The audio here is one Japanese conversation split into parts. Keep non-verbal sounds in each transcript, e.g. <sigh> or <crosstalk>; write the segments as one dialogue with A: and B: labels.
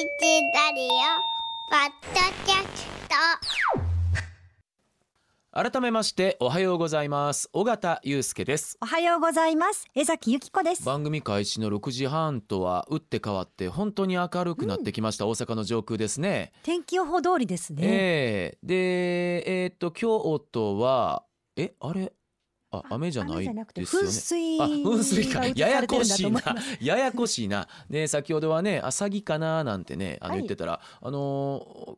A: ラリオポッドキャスト。
B: 改めましておはようございます。尾形祐介です。
C: おはようございます。江崎由紀子です。
B: 番組開始の6時半とは打って変わって本当に明るくなってきました、大阪の上空ですね。
C: 天気予報通りですね、
B: ええ。でえーっと京都はえあれ？あ雨じゃないですよね。
C: 噴水
B: あ噴水か。ややこしいな。ややこしいな。で先ほどはねあ詐欺かななんてねあの
C: はい。
B: 言ってたら、あのー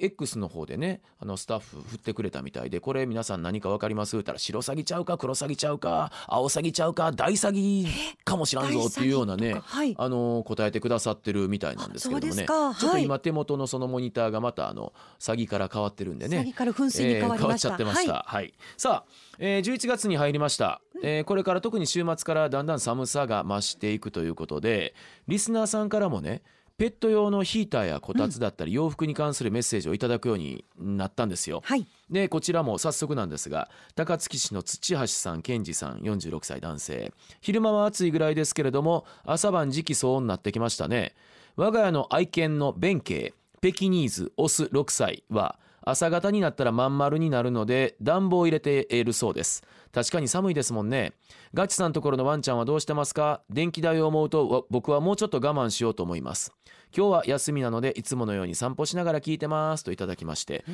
B: X の方でねあのスタッフ振ってくれたみたいでこれ皆さん何か分かります？言ったら白詐欺ちゃうか黒詐欺ちゃうか青詐欺ちゃうか大詐欺かもしらんぞっていうようなね
C: はい。
B: あのー答えてくださってるみたいなんですけれどもね。
C: あそうですか。
B: ちょっと
C: はい。
B: 今手元のそのモニターがまたあの詐欺から変わってるんでね。
C: 詐欺から噴水に変わりました、
B: えー変わっちゃってました。はい。さあ、えー、11月に入りました。えーこれから特に週末からだんだん寒さが増していくということで、リスナーさんからもね。ペット用のヒーターやこたつだったり洋服に関するメッセージをいただくようになったんですよ。
C: はい。
B: でこちらも早速なんですが高槻市の土橋さん健二さん46歳男性。昼間は暑いぐらいですけれども朝晩時期騒音になってきましたね。我が家の愛犬の弁慶ペキニーズオス6歳は朝方になったらまん丸になるので暖房を入れているそうです。確かに寒いですもんね。ガチさんところのワンちゃんはどうしてますか？電気代を思うとわ僕はもうちょっと我慢しようと思います。今日は休みなのでいつものように散歩しながら聞いてます。といただきまして。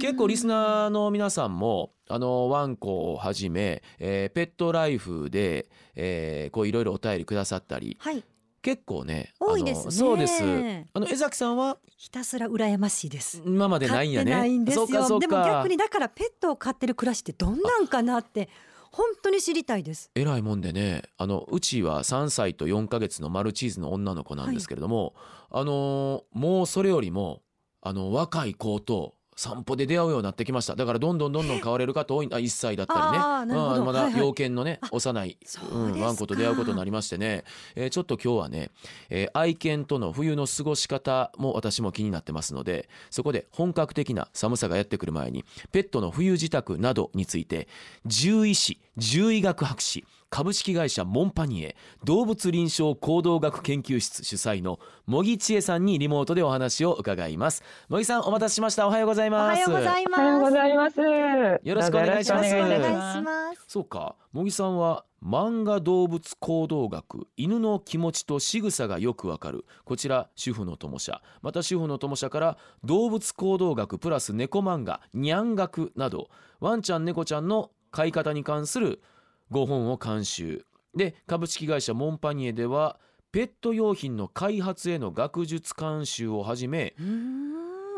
B: 結構リスナーの皆さんもあのワンコをはじめ、えーペットライフで、えーこういろいろお便りくださったり
C: はい
B: 結構ねあの
C: 多いですね。
B: そうです。あの江崎さんは？
C: ひたすら羨ましいです。
B: 今までないんやね。
C: ないんですよ。でも逆にだからペットを飼ってる暮らしってどんなんかなって本当に知りたいです。
B: えらいもんでね。あのうちは3歳と4ヶ月のマルチーズの女の子なんですけれども、あのーもうそれよりもあの若い子と散歩で出会うようになってきました。だからどんどんどんどん飼われる方多いあ1歳だったりね。
C: あ
B: うんまだ
C: はいはい。
B: 幼犬のね
C: あ
B: 幼い、
C: そうですか。
B: ワンコと出会うことになりましてね、えーちょっと今日はね、えー愛獣との冬の過ごし方も私も気になってますのでそこで本格的な寒さがやってくる前にペットの冬支度などについて獣医師獣医学博士株式会社モンパニエ動物臨床行動学研究室主催の茂木千恵さんにリモートでお話を伺います。茂木さんお待たせしました。おはようござい
C: お
B: ます。
C: はようございます。
D: おはようございます。
B: よろしくお願いします。
D: よろしくお願いします。
B: そうか。茂木さんは漫画動物行動学犬の気持ちと仕草がよくわかる。こちら主婦の友社。また主婦の友社から動物行動学プラス猫漫画にゃん学などワンちゃん猫ちゃんの飼い方に関する5本を監修。で株式会社モンパニエではペット用品の開発への学術監修をはじめ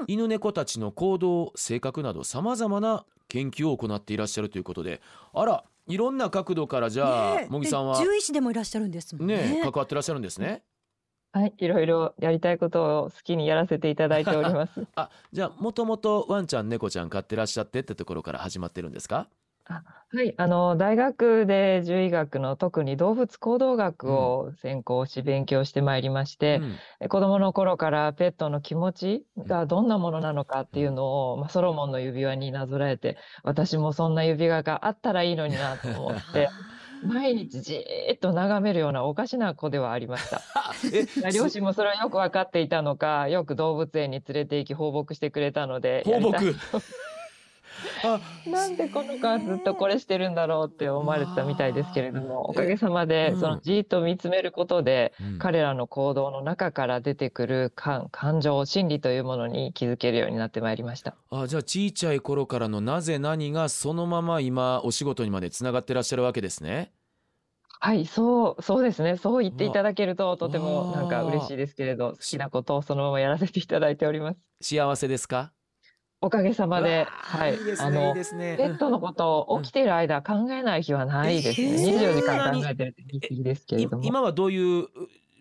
B: 犬猫たちの行動性格などさまざまな研究を行っていらっしゃるということで。あらいろんな角度からじゃあ茂木さんは
C: で獣医師でもいらっしゃるんですもんね。
B: ね関わってらっしゃるんですね。
D: はい、いろいろやりたいことを好きにやらせていただいております。<laughs>
B: あじゃあもともとワンちゃん猫ちゃん飼ってらっしゃってってところから始まってるんですか？
D: はい、あの大学で獣医学の特に動物行動学を専攻し勉強してまいりまして、
B: うん。
D: え子供の頃からペットの気持ちがどんなものなのかっていうのを、まあ、ソロモンの指輪になぞらえて、私もそんな指輪があったらいいのになと思って、<laughs> 毎日じーっと眺めるようなおかしな子ではありました。<laughs>
B: え <laughs>
D: 両親もそれはよく分かっていたのか、よく動物園に連れて行き放牧してくれたので、
B: 放
D: やりたい
B: 牧 <laughs> あ
D: なんでこの子はずっとこれしてるんだろうって思われてたみたいですけれども、おかげさま
B: うん
D: でそのじーっと見つめることで、
B: うん
D: 彼らの行動の中から出てくる感感情、心理というものに気づけるようになってまいりました。
B: あじゃあちいちゃい頃からのなぜ何がそのまま今お仕事にまでつながってらっしゃるわけですね？
D: はい、そう、そうですね。そう言っていただけるととてもなんか嬉しいですけれど、好きなことをそのままやらせていただいております。
B: 幸せですか？
D: おかげさまで、はい、あの
B: ねいいね。
D: ペットのことを起きている間考えない日はないですね。
B: えー
D: 24時間考えてるって言いですけれども。
B: い今はどういう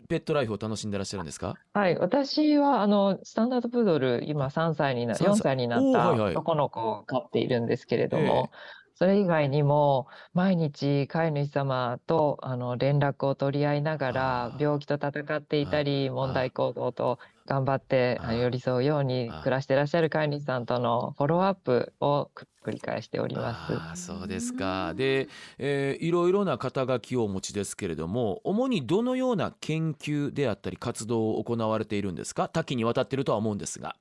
B: ペットライフを楽しんでらっしゃるんですか？
D: はい、私はあのスタンダードプードル、今3歳にな、
B: 3歳。
D: 4歳になった男の子を飼っているんですけれど
B: ええ。
D: も、それ以外にも毎日飼い主様とあの連絡を取り合いながら病気と戦っていたり、問題行動と頑張って寄り添うように暮らしてらっしゃる飼い主さんとのフォローアップをく繰り返しております。
B: ああそうですか。で、えーいろいろな肩書きをお持ちですけれども主にどのような研究であったり活動を行われているんですか？多岐にわたっているとは思うんですが。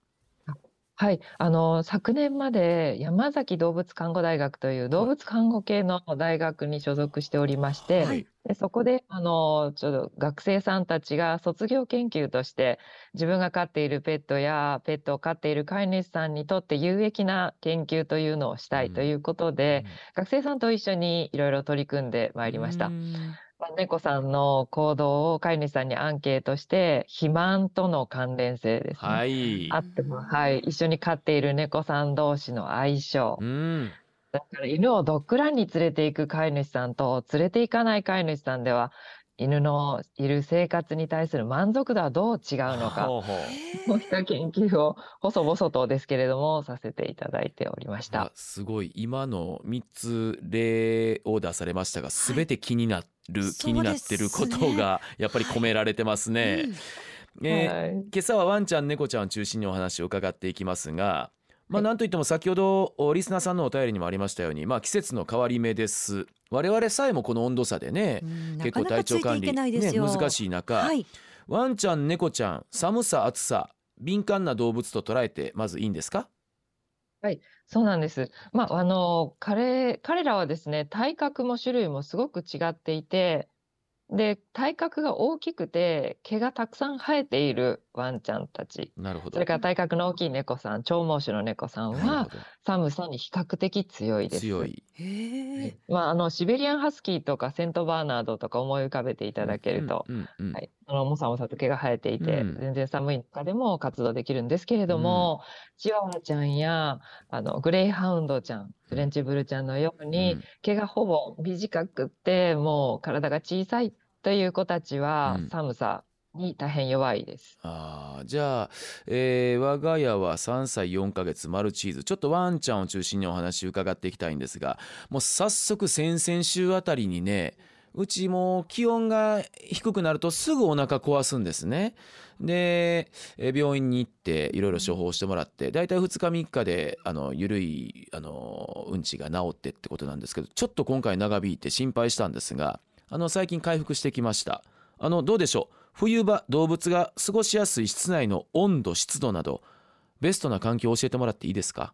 D: はい、あの昨年まで山崎動物看護大学という動物看護系の大学に所属しておりまして、
B: はい。
D: でそこであのちょっと学生さんたちが卒業研究として自分が飼っているペットやペットを飼っている飼い主さんにとって有益な研究というのをしたいということで、学生さんと一緒にいろいろ取り組んでまいりました。
B: うん。
D: まあ猫さんの行動を飼い主さんにアンケートして肥満との関連性ですね。
B: はい。
D: あっても、はい、一緒に飼っている猫さん同士の相性
B: う。ん。
D: だから犬をドッグランに連れて行く飼い主さんと連れて行かない飼い主さんでは、犬のいる生活に対する満足度はどう違うのか、
B: ほうほう。
D: そういった研究を細々とですけれども、させていただいておりまし
B: あ
D: た。
B: すごい今の3つ例を出されましたが全て気になる、
C: はい
B: 気になってることがやっぱり込められてますね。えー
D: はい
B: 今朝はワンちゃん猫ちゃんを中心にお話を伺っていきますが、まあ、なんといっても先ほどおリスナーさんのお便りにもありましたように、まあ、季節の変わり目です我々さえもこの温度差でね、
C: うん
B: 結構体調管理、ね、
C: よ
B: 難しい中、
C: はい。
B: ワンちゃん猫ちゃん寒さ暑さ敏感な動物と捉えてまずいいんですか？
D: そうなんです。まあ、あの、彼、彼らはですね、体格も種類もすごく違っていて、で、体格が大きくて、毛がたくさん生えているワンちゃんたち。
B: なるほど。
D: それから体格の大きい猫さん、長毛種の猫さんは寒さに比較的強いです。
B: 強い。
D: まあ、あの、シベリアンハスキーとかセントバーナードとか思い浮かべていただけると、
B: うんうんうん
D: はい、あのもさもさと毛が生えていて、
B: うん。
D: 全然寒い中でも活動できるんですけれども、チワワちゃんやあのグレイハウンドちゃん、フレンチブルちゃんのように、
B: うん。
D: 毛がほぼ短くって、もう体が小さいという子たちは
B: うん。
D: 寒さに大変弱いです。
B: あーじゃあ、えー我が家は3歳4ヶ月マルチーズちょっとワンちゃんを中心にお話伺っていきたいんですがもう早速先々週あたりにねうちも気温が低くなるとすぐお腹壊すんですね。で、病院に行っていろいろ処方してもらって大体2日3日であの緩いあのうんちが治ってってことなんですけどちょっと今回長引いて心配したんですがあの最近回復してきました。あのどうでしょう？冬場動物が過ごしやすい室内の温度湿度などベストな環境を教えてもらっていいですか？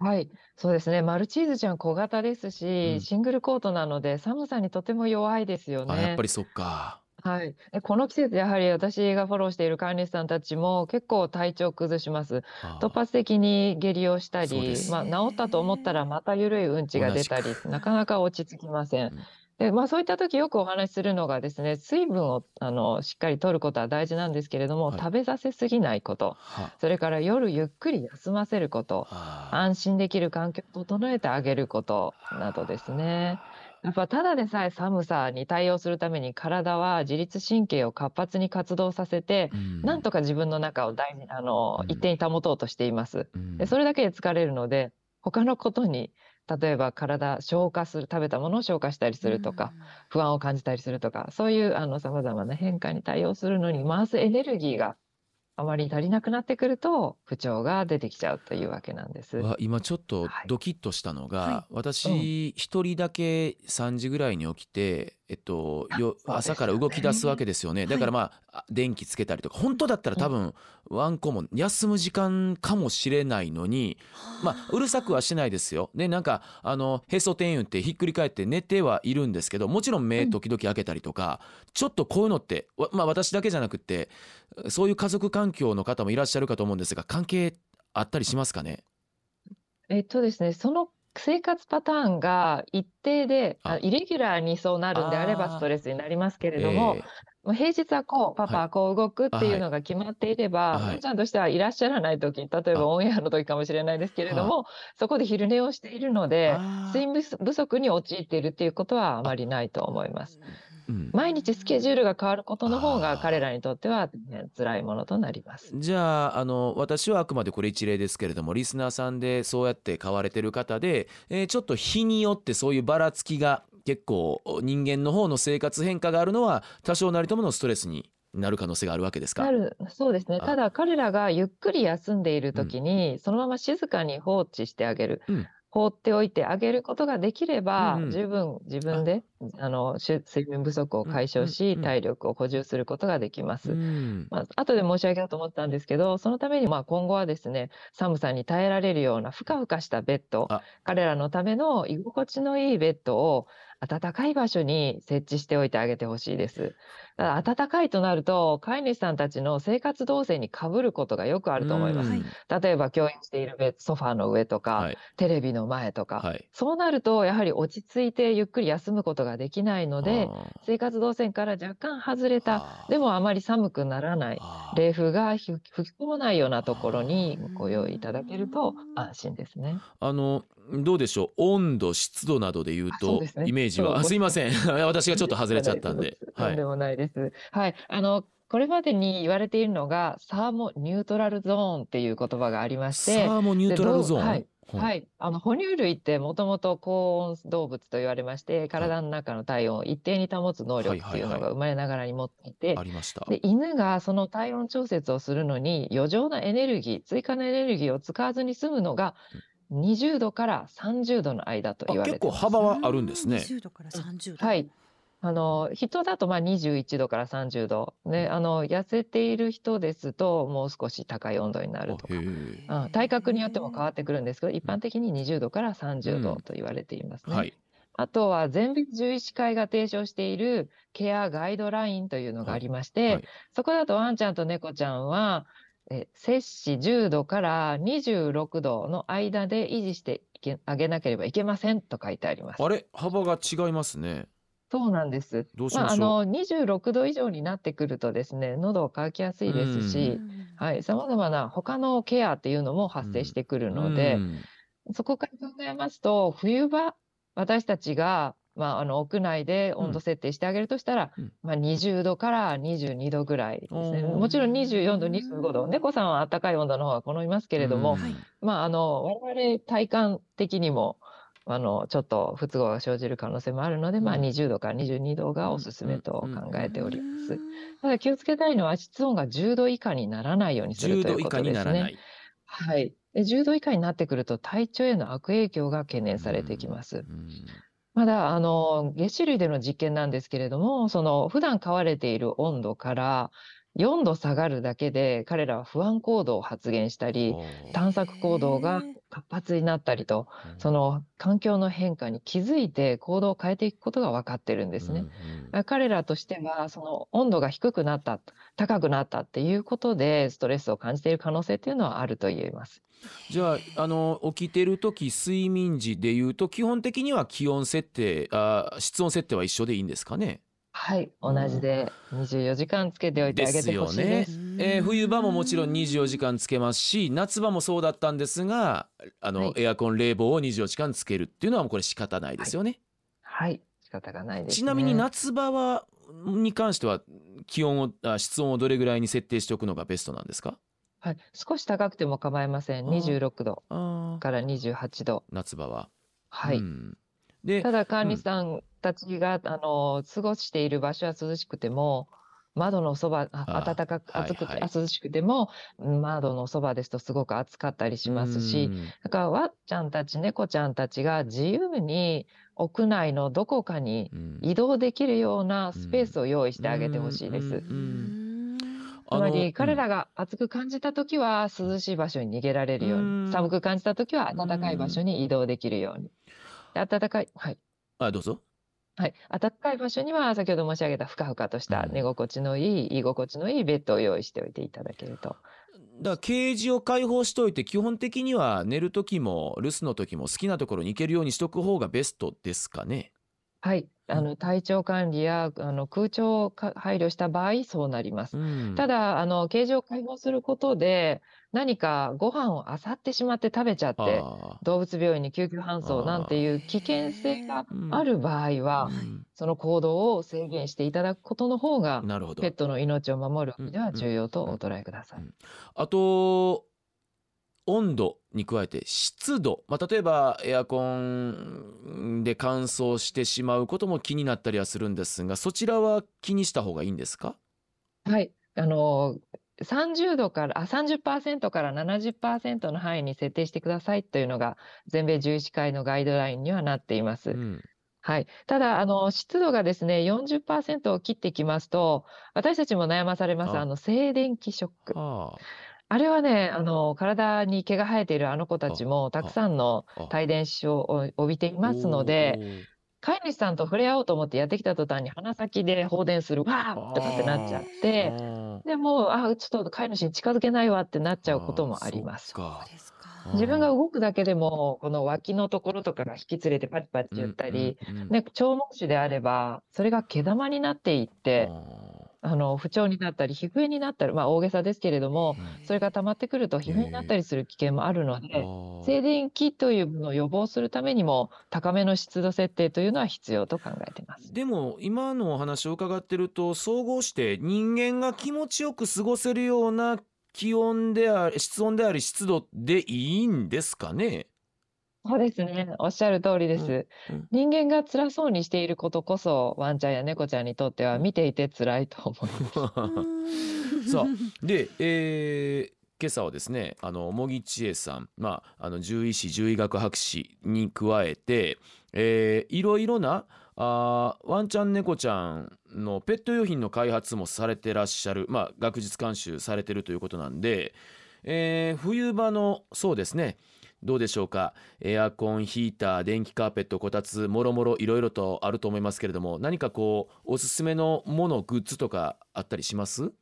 D: はい、そうですね。マルチーズちゃん小型ですし、
B: うん
D: シングルコートなので寒さにとても弱いですよ
B: あやっ
D: ね
B: ぱ。りそっか
D: はい。でこの季節、やはり私がフォローしている飼い主さんたちも結構体調崩します。突発的に下痢をしたり
B: そうです、
D: まあ、治ったと思ったらまた緩いうんちが出たり
B: 同、
D: なかなか落ち着きません
B: うん。
D: で、まあ、そういった時よくお話しするのがですね、水分をあのしっかり取ることは大事なんですけれども、
B: はい。
D: 食べさせすぎないこと、
B: は
D: それから夜ゆっくり休ませること、
B: あ。ー
D: 安心できる環境を整えてあげることなどですね。やっぱただでさえ寒さに対応するために体は自律神経を活発に活動させて、
B: うん。
D: なんとか自分の中を大事あの
B: うん。
D: 一定に保とうとしています。
B: うん。
D: でそれだけで疲れるので他のことに例えば体消化する食べたものを消化したりするとか、不安を感じたりするとかそういうあの様々な変化に対応するのに回すエネルギーがあまり足りなくなってくると不調が出てきちゃうというわけなんです。
B: わ今ちょっと
D: はい。
B: ドキッとしたのが、
C: は
B: 私一人だけ3時ぐらいに起きて、えっと、よ朝から動き出すわけですよね。だからまああ電気つけたりとか。本当だったら多分ワンコも休む時間かもしれないのにまあうるさくはしないですよ。でなんかあのへそ天言ってひっくり返って寝てはいるんですけどもちろん目時々開けたりとか、ちょっとこういうのってわまあ私だけじゃなくってそういう家族環境の方もいらっしゃるかと思うんですが関係あったりしますかね？
D: えっとですね、その生活パターンが一定で、イレギュラーにそうなるんであればストレスになりますけれども、平日はこう、パパ
B: は
D: はこう動くって
B: い
D: いうのが決まっていれば、
B: は
D: ちゃんとしてはいらっしゃらない時、例え
B: あ。
D: ばオンエアの時かもしれないですけれども、そこで昼寝をしているの
B: ー。
D: で、睡眠不足に陥っているっていうことはあまりないと思います。
B: うん
D: 毎日スケジュールが変わることの方が彼らにとっては大変辛いものとなります。
B: じゃああの私はあくまでこれ一例ですけれどもリスナーさんでそうやって買われてる方で、えーちょっと日によってそういうばらつきが結構人間の方の生活変化があるのは多少なりとものストレスになる可能性があるわけですか？
D: そうですね。
B: あ
D: ただ彼らがゆっくり休んでいる時に、そのまま静かに放置してあげる。
B: うん
D: 放っておいてあげることができれば、
B: うんうん。
D: 十分自分であ。のし睡眠不足を解消し、
B: うんうんうん。
D: 体力を補充することができます。
B: うん。
D: まあ、後で申し上げようと思ったんですけど、そのためにまあ今後はですね、寒さに耐えられるようなふかふかしたベッド
B: あ、
D: 彼らのための居心地のいいベッドを暖かい場所に設置しておいてあげてほしいです。だ暖かいとなると、飼い主さんたちの生活動線にかぶることがよくあると思います。
B: うん。
D: 例えば共有しているベッドソファーの上とか、
B: はい。
D: テレビの前とか、
B: はい。
D: そうなるとやはり落ち着いてゆっくり休むことができないので、生活動線から若干外れた、でもあまり寒くならない、
B: で
D: 冷風が吹き込まないようなところにご用意いただけると安心ですね。
B: あのどうでしょう？温度湿度などで言うと
D: ね。
B: イメージは？すいません。<laughs> 私がちょっと外れちゃったんで。<laughs> はい。
D: とんでもないです。はい。あの、これまでに言われているのが、サーモニュートラルゾーンっていう言葉がありまして、
B: サーモニュートラルゾーン？
D: はい。
B: う。ん
D: はい。あの、哺乳類ってもともと高温動物と言われまして、体の中の体温を一定に保つ能力っていうのが生まれながらに持っていて
B: あ、りました。
D: で、犬がその体温調節をするのに余剰なエネルギー、追加のエネルギーを使わずに済むのが20度から30度の間と言われてます。
B: 幅はあるんですね
C: 20度から30度。
D: はい。あの、人だとまあ21度から30度。ね、あの、痩せている人ですともう少し高い温度になるとかうん体格によっても変わってくるんですけど、一般的に20度から30
B: うん
D: 度と言われていますね。
B: はい
D: あとは、全米獣医師会が提唱しているケアガイドラインというのがありまして、
B: はい
D: そこだとワンちゃんと猫ちゃんは、え摂氏10度から26度の間で維持していけあげなければいけませんと書いてあります。
B: あれ？幅が違いますね。
D: そうなんです。まあ、
B: どうしましょう？
D: あの26度以上になってくるとですね、喉を渇きやすいですし、はい、さまざまな他のケアっていうのも発生してくるので、
B: うん。
D: そこから考えますと、冬場、私たちが、まあ、あの屋内で温度設定してあげるとしたら、
B: うん。
D: まあ、20度から22度ぐらいですね。もちろん24度、25度、猫さんは暖かい温度の方が好みますけれども、まあ、あの我々体感的にもあのちょっと不都合が生じる可能性もあるので、まあ、
B: うん。
D: 20度から22度がおすすめと考えております。
C: うん。
D: ただ気をつけたいのは室温が10度以下にならないようにする
B: 10
D: ということですね。はい。で10度以下になってくると体調への悪影響が懸念されてきます。
B: うん
D: まだあの月種類での実験なんですけれども、その普段飼われている温度から4度下がるだけで彼らは不安行動を発現したり、探索行動が活発になったりと、その環境の変化に気づいて行動を変えていくことが分かってるんですね。彼らとしては、その温度が低くなった、高くなったっていうことで、ストレスを感じている可能性っていうのはあると言えます。
B: じゃああの起きてる時睡眠時でいうと基本的には気温設定あ室温設定は一緒でいいんですかね？
D: はい、同じで24時間つけておいてあげてほしいです。
B: ですえー冬場ももちろん24時間つけますし夏場もそうだったんですがあの、
D: はい。
B: エアコン冷房を24時間つけるっていうのはもうこれ仕方ないですよね、
D: はい、仕方がないです、ね。
B: ちなみに夏場はに関しては気温をあ室温をどれぐらいに設定しておくのがベストなんですか？
D: はい、少し高くても構いません。
B: あー。
D: 26度から28度。
B: 夏場は。
D: はい。
B: うん。で
D: ただ管理さんたちが、あの過ごしている場所は涼しくても窓のそば暖かく
B: はい
D: 暑くて、
B: はい
D: あ涼しくてもうん窓のそばですとすごく暑かったりしますし
B: うん。
D: だからワッちゃんたち猫ちゃんたちが自由に屋内のどこかに
B: うん。
D: 移動できるようなスペースを用意してあげてほしいです。つまり彼
B: うん。
D: らが暑く感じたときは涼しい場所に逃げられるよう
B: うん。
D: に、寒く感じたときは暖かい場所に移動できるように。で暖かい、はい。
B: あどうぞ
D: はい。暖かい場所には先ほど申し上げたふかふかとした
B: うん
D: 寝心地のいい、居心地のいいベッドを用意しておいていただけると。
B: だからケージを開放しといて基本的には寝る時も留守の時も好きなところに行けるようにしとく方がベストですかね。
D: はい。あの、体調管理やあの空調をか配慮した場合、そうなります。
B: うん。
D: ただ、あの、ケージを開放することで、何かご飯を漁ってしまって食べちゃって、
B: あ
D: 動物病院に救急搬送なんていう危険性がある場合
B: ー
D: は、
B: うん。
D: その行動を制限していただくことの方が、ペッ。トの命を守る上で
B: うん
D: は重要とお捉えください。
B: あと温度に加えて湿度、まあ、例えばエアコンで乾燥してしまうことも気になったりはするんですがそちらは気にした方がいいんですか？
D: はい。あの、30度から、あ、30%から70%の範囲に設定してくださいというのが、全米獣医師会のガイドラインにはなっています。
B: うん
D: はい。ただ、あの、湿度がですね、40%を切ってきますと、私たちも悩まされます、
B: あ
D: あの、静電気ショック。
B: は
D: あれはね、あの、体に毛が生えているあの子たちも、たくさんの
B: あ。あ
D: 帯電子を帯びてい
B: あ
D: ますので、飼い主さんと触れ合おうと思ってやってきた途端に鼻先で放電する、わーとかってなっちゃって、
B: あ
D: でもう、あ、ちょっと飼い主に近づけないわってなっちゃうこともあります。自分が動くだけでも、この脇のところとかが引き連れてパチパチ言ったり、
B: うんうんうん。
D: ね、長毛種であれば、それが毛玉になっていって、あの、不調になったり、皮膚炎になったり、まあ大げさですけれども、それが溜まってくると皮膚炎になったりする危険もあるので、静電気というものを予防するためにも、高めの湿度設定というのは必要と考えています。
B: でも今のお話を伺ってると総合して人間が気持ちよく過ごせるような気温であり室温であり湿度でいいんですかね？
D: そうですね。おっしゃる通りです。
B: うん
D: 人間が辛そうにしていることこそ、ワンちゃんや猫ちゃんにとっては見ていて辛いと思います。<laughs>
B: さあで、えー今朝はですねあの茂木千恵さん、まあ、あの獣医師獣医学博士に加えて、えーいろいろなあーワンちゃん猫ちゃんのペット用品の開発もされてらっしゃる、まあ、学術監修されてるということなんで、えー冬場のそうですねどうでしょうか？エアコンヒーター電気カーペットこたつもろもろいろいろとあると思いますけれども何かこうおすすめのものグッズとかあったりします？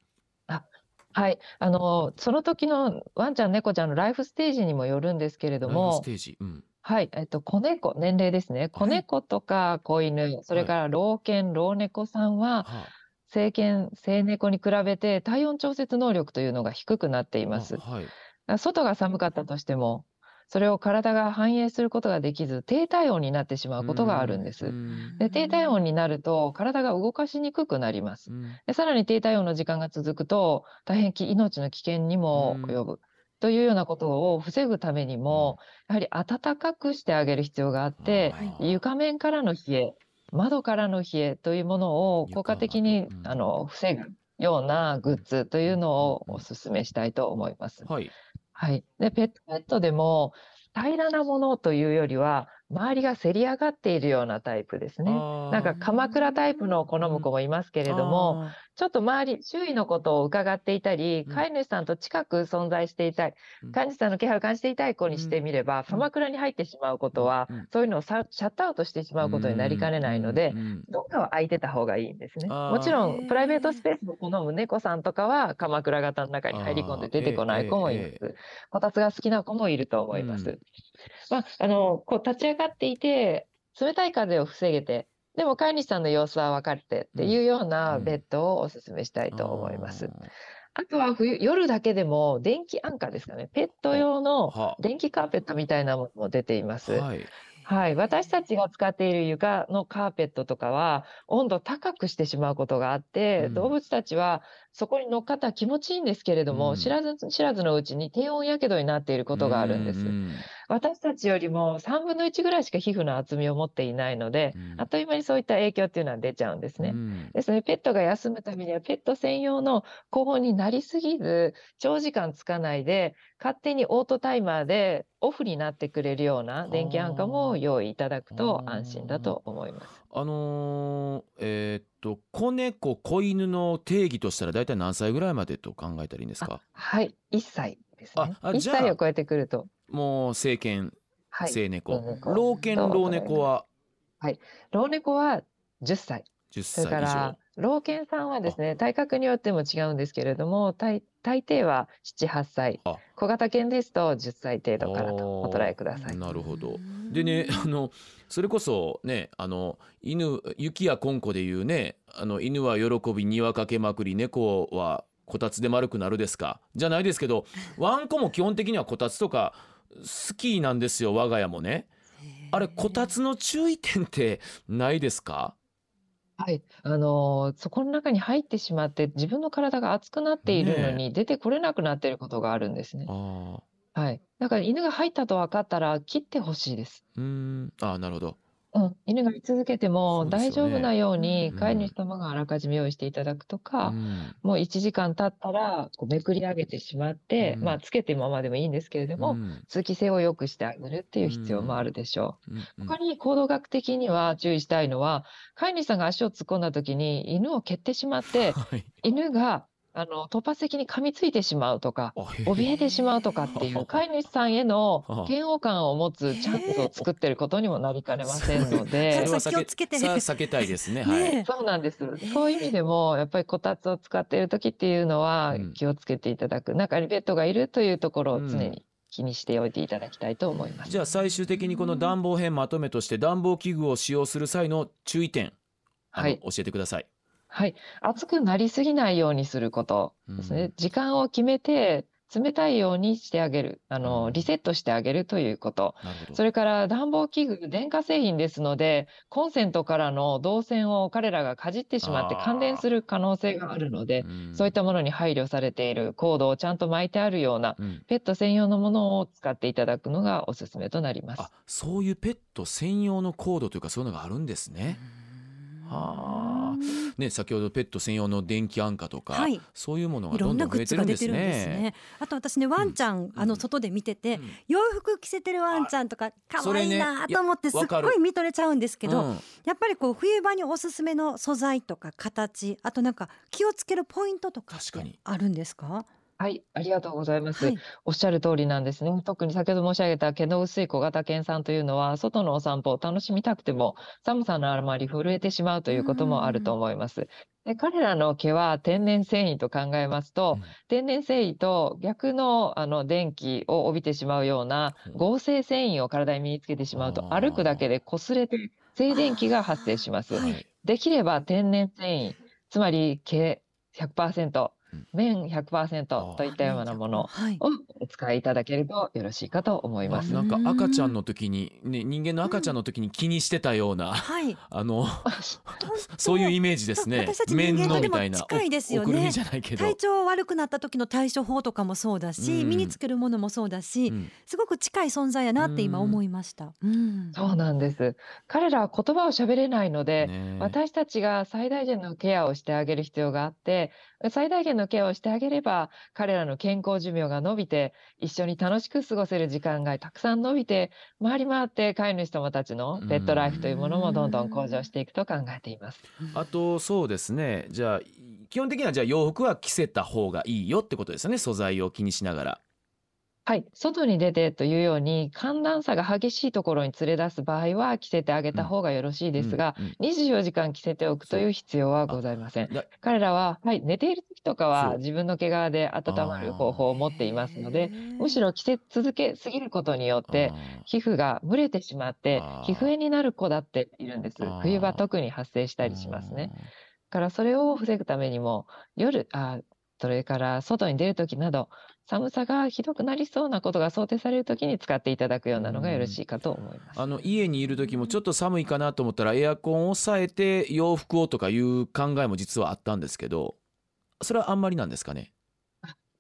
D: はい。あの、その時のワンちゃん、猫ちゃんのライフステージにもよるんですけれど
B: ライフス
D: も、
B: テージ、うん、
D: はい。えっと、子猫、年齢ですね。子猫とか子犬、それから老犬、老猫さんは、
B: は
D: 成犬、成猫に比べて体温調節能力というのが低くなってい
B: あ
D: ます。
B: あはい
D: あ外が寒かったとしても、それを体が反映することができず、低体温になってしまうことがあるんで
B: う
D: す。
B: ん
D: で、低体温になると、体が動かしにくくなります
B: う。ん
D: で、さらに低体温の時間が続くと、大変き命の危険にも
B: うん
D: 及ぶ。というようなことを防ぐためにも、やはり暖かくしてあげる必要があって、床面からの冷え、窓からの冷えというものを効果的にあの、防ぐようなグッズというのをお勧めしたいと思います。
B: はい
D: はい。で、ペットベッドでも、平らなものというよりは、周りがせり上がっているようなタイプですね。なんか鎌倉タイプのを好む子もいますけれども、ちょっと周り、周囲のことを伺っていたり、
B: うん。
D: 飼い主さんと近く存在していたい
B: うん、
D: 飼い主さんの気配を感じていたい子にしてみれば、鎌倉に入ってしまうことはそういうのをシャットアウトしてしまうことになりかねないのでどっかは空いてた方がいいんですね。もちろん、プライベートスペースを好む猫さんとかは、かまくら型の中に入り込んで出てこない子もいます。こたつが好きな子もいると思います。まあ、あの、こう立ち上がっていて、冷たい風を防げて、でも飼い主さんの様子は分かってっていうよう
B: う
D: なんベッドをお勧めしたいと思います。
B: あ
D: あとは冬、夜だけでも電気あんかですかね。ペット用の
B: は
D: 電気カーペットみたいなものも出ています。
B: はい
D: はい。私たちが使っている床のカーペットとかは、温度高くしてしまうことがあって、
B: うん
D: 動物たちはそこに乗っかったら気持ちいいんですけれども、
B: うん
D: 知らず知らずのうちに低温やけどになっていることがあるんです。
B: うん
D: 私たちよりも3分の1ぐらいしか皮膚の厚みを持っていないので、
B: うん
D: あっという間にそういった影響っていうのは出ちゃうんですね。
B: うん
D: ですので、ペットが休むためには、ペット専用の高温になりすぎず、長時間つかないで、勝手にオートタイマーでオフになってくれるような電気安価も用意いただくと安心だと思います。
B: あのーえーっと子猫子犬の定義としたら大体何歳ぐらいまでと考えたらいいんですか？
D: はい、1歳ですね。1
B: ああじゃあ。
D: 歳を超えてくると、
B: もう成犬
D: はい、
B: 成猫老犬
D: と
B: 老猫は？
D: 老猫は10歳。
B: 10
D: それ
B: 歳以上。
D: から、老犬さんはですね、体格によっても違うんですけれども、大大抵は7、8歳
B: あ。
D: 小型犬ですと10歳程度からとお捉えください。
B: なるほど。でねあのそれこそねあの犬雪やこんこでいうねあの犬は喜び庭かけまくり猫はこたつで丸くなるですかじゃないですけど <laughs> ワンコも基本的にはこたつとか好きなんですよ我が家もね。あれこたつの注意点ってないですか？
D: はい、あのーそこの中に入ってしまって自分の体が熱くなっているの
B: ね
D: に出てこれなくなっていることがあるんですね。はい。だから犬が入ったと分かったら切ってほしいです。
B: うーんあーなるほど
D: うん、犬が居続けて
B: そ
D: も
B: うですよね。
D: 大丈夫なように
B: うん
D: 飼い主様があらかじめ用意していただくと
B: う
D: か、
B: ん。
D: もう1時間経ったらこうめくり上げてしまって、
B: うん。
D: まあつけてままでもいいんですけれども、
B: うん。
D: 通気性を良くしてあげるっていう必要もあるでしょ
B: う。ん
D: う。他に行動学的には注意したいのは、飼い主さんが足を突っ込んだ時に犬を蹴ってしまって、<laughs>
B: はい。
D: 犬があの突発的に噛みついてしまうとか、怯えてしまうとかっていう飼い主さんへの嫌悪感を持つチャンスを作っていることにもなりかねませんの
B: そ
D: で
B: れ。は
C: さ気をつけて
B: さ避けたいですね。<laughs> はい。
C: ね
D: そうなんです。そういう意味でも、やっぱりこたつを使っている時っていうのは
B: うん
D: 気をつけていただく。中にペットがいるというところを常
B: うん
D: に気にしておいていただきたいと思います。
B: じゃあ最終的にこの暖房編まとめとして暖房器具を使用する際の注意点、
D: はい
B: 教えてください。
D: はい。暑くなりすぎないようにすることですね。
B: うん
D: 時間を決めて冷たいようにしてあげる。あ
B: うん
D: の、リセットしてあげるということ。それから暖房器具、電化製品ですので、コンセントからの導線を彼らがかじってしまって感電する可能性があるので、
B: ん
D: そういったものに配慮されているコードをちゃんと巻いてあるような
B: うん
D: ペット専用のものを使っていただくのがおすすめとなります
B: あ。そういうペット専用のコードというかそういうのがあるんですね。はあ。ね先ほどペット専用の電気安価とか、
C: はい。
B: そういうものがどんどん増え
C: んなグッズ
B: てるんです
C: が出てるんです
B: ね。
C: ね。。あと私ねワンちゃん、あの外で見てて、
B: うん。
C: 洋服着せてるワンちゃんとか可愛い
B: いや
C: なと思ってすっごい見とれちゃうんですけど、
B: うん。
C: やっぱりこう冬場におすすめの素材とか形あとなんか気をつけるポイントとかあるんですか？
D: はい、ありがとうございます。
C: はい
D: おっしゃる通りなんですね。特に先ほど申し上げた毛の薄い小型犬さんというのは、外のお散歩を楽しみたくても、寒さのあまり震えてしまうということもあると思います。で彼らの毛は天然繊維と考えますと、
B: うん
D: 天然繊維と逆のあの電気を帯びてしまうような
B: うん
D: 合成繊維を体に身につけてしまうと、歩くだけで擦れて静電気が発生します。
C: はい
D: できれば天然繊維、つまり毛100%
B: うん、
D: 綿100%といったようなもの
C: はい。
D: をお使いいただけるとよろしいかと思います。
B: なんか赤ちゃんの時に、ね、人間の赤ちゃんの時に気にしてたような、
C: はい。
B: あの <laughs> そういうイメージですね。
C: 私たち人
B: 面
C: 間とでも
B: のみたいな。
C: 近いですよね。体調悪くなった時の対処法とかもそうだし、
B: うん。
C: 身につけるものもそうだし、
B: うん。
C: すごく近い存在やなって今思いました。うん。
D: そうなんです。彼らは言葉を喋れないので、
B: ね
D: 私たちが最大限のケアをしてあげる必要があって、最大限のケアをしてあげれば、彼らの健康寿命が伸びて、一緒に楽しく過ごせる時間がたくさん伸びて、回り回って飼い主様たちのペットライフというものもどんどん向上していくと考えています。
B: あとそうですねじゃあ基本的にはじゃあ洋服は着せた方がいいよってことですよね素材を気にしながら。
D: はい、外に出てというように寒暖差が激しいところに連れ出す場合は着せてあげた方がよろしいですが、
B: うんうん
D: 24時間着せておくという必要はございません。
B: だ
D: 彼らは、はい、寝ている時とか
B: そう
D: は自分の毛皮で温まる方法を持っていますので、むしろ着せ続けすぎることによって、皮膚が蒸れてしまって皮膚炎になる子だっているんです。冬場特に発生したりしますね。。だからそれを防ぐためにも夜あそれから外に出る時など寒さがひどくなりそうなことが想定される時に使っていただくようなのがよろしいかと思います。
B: あの家にいる時もちょっと寒いかなと思ったらエアコンを抑えて洋服をとかいう考えも実はあったんですけどそれはあんまりなんですかね？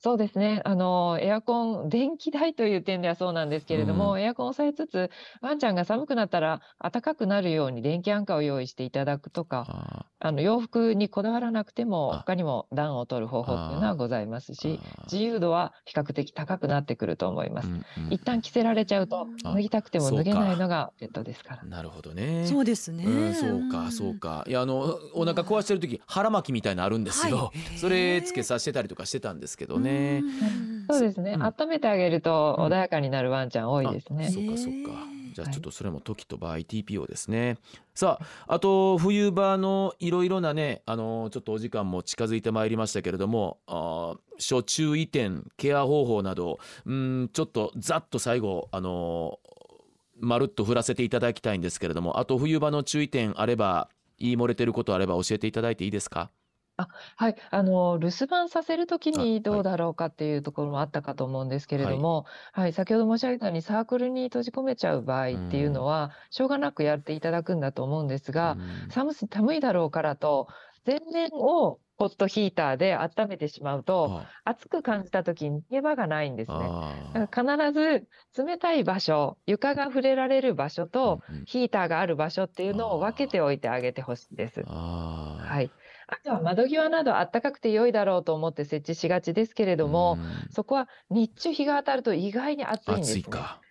D: そうですね。あの、エアコン、電気代という点ではそうなんですけれども、
B: う
D: エアコンを抑えつつ、ワンちゃんが寒くなったら暖かくなるように電気安価を用意していただくとか、
B: あ
D: あ。の、洋服にこだわらなくても、
B: あ。
D: 他にも暖を取る方法っていうのはございます
B: ー
D: し、
B: あー
D: 自由度は比較的高くなってくると思います。
B: うんうん
D: 一旦着せられちゃうと、
B: あ
D: 脱ぎたくても脱げないのがペットですから。
B: なるほどね。
C: そうですね。
B: うん、そうかそうか。いやあのお腹壊してる時腹巻きみたいなのあるんですよ、
C: はい。
B: それつけさせてたりとかしてたんですけどね
C: うん。
D: そうですね。
B: うん。
D: 温めてあげると
B: うん。
D: 穏やかになるワンちゃん多いですね。
B: そうかそうか。じゃあちょっとそれも時と場合 TPO ですね。さああと冬場のいろいろなねあのちょっとお時間も近づいてまいりましたけれどもあー諸注意点ケア方法などうんちょっとざっと最後あのまるっと振らせていただきたいんですけれどもあと冬場の注意点あれば言い漏れてることあれば教えていただいていいですか？
D: はい、あの留守番させるとき
B: あはい
D: にどうだろうかっていうところもあったかと思うんですけれども、はい、先ほど申し上げたようにサークルに閉じ込めちゃう場合っていうのは、しょうがなくやっていただくんだと思うんですが、
B: うん。
D: 寒す寒いだろうからと、全面をホットヒーターで温めてしまうと、
B: は
D: 熱く感じた時に逃げ場がないんですね。
B: あ
D: だから必ず冷たい場所、床が触れられる場所と、
B: うんうん。
D: ヒーターがある場所っていうのを分けておいてあげてほしいです。はい。<laughs> は窓際など暖かくて良いだろうと思って設置しがちですけれども、
B: うん
D: そこは日中日が当たると意外に暑いんですね。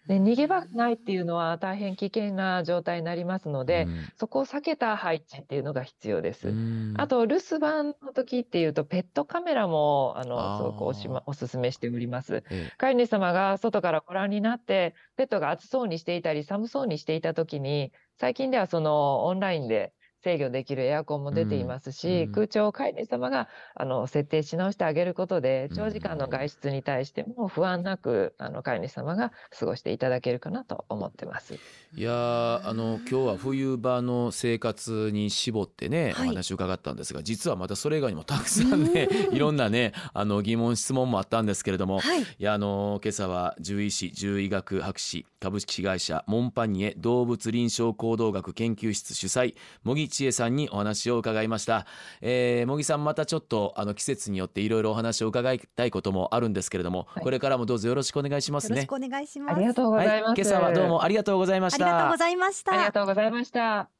D: で逃げ場がないっていうのは大変危険な状態になりますので、
B: うん
D: そこを避けた配置っていうのが必要です。
B: うん
D: あと留守番の時っていうとペットカメラもあのすごくおしまおすすめしております。
B: え
D: 飼い主様が外からご覧になってペットが暑そうにしていたり寒そうにしていた時に最近ではそのオンラインで制御できるエアコンも出ていますし、
B: うん。
D: 空調を飼い主様があの設定し直してあげることで
B: うん
D: 長時間の外出に対しても不安なくあの飼い主様が過ごしていただけるかなと思ってます。
B: いやーあの今日は冬場の生活に絞ってね、
C: はい。
B: お話を伺ったんですが実はまたそれ以外にもたくさんね <laughs> いろんなねあの疑問質問もあったんですけれども、
C: はい。
B: いやあの今朝は獣医師獣医学博士株式会社モンパニエ動物臨床行動学研究室主催茂木千恵さんにお話を伺いました、えー、茂木さんまたちょっとあの季節によっていろいろお話を伺いたいこともあるんですけれども、
D: はい。
B: これからもどうぞよろしくお願いしますね。
C: よろしくお願いします。
D: ありがとうございます。
B: はい、今朝はどうもありがとうございました。
C: ありがとうございました。
D: ありがとうございました。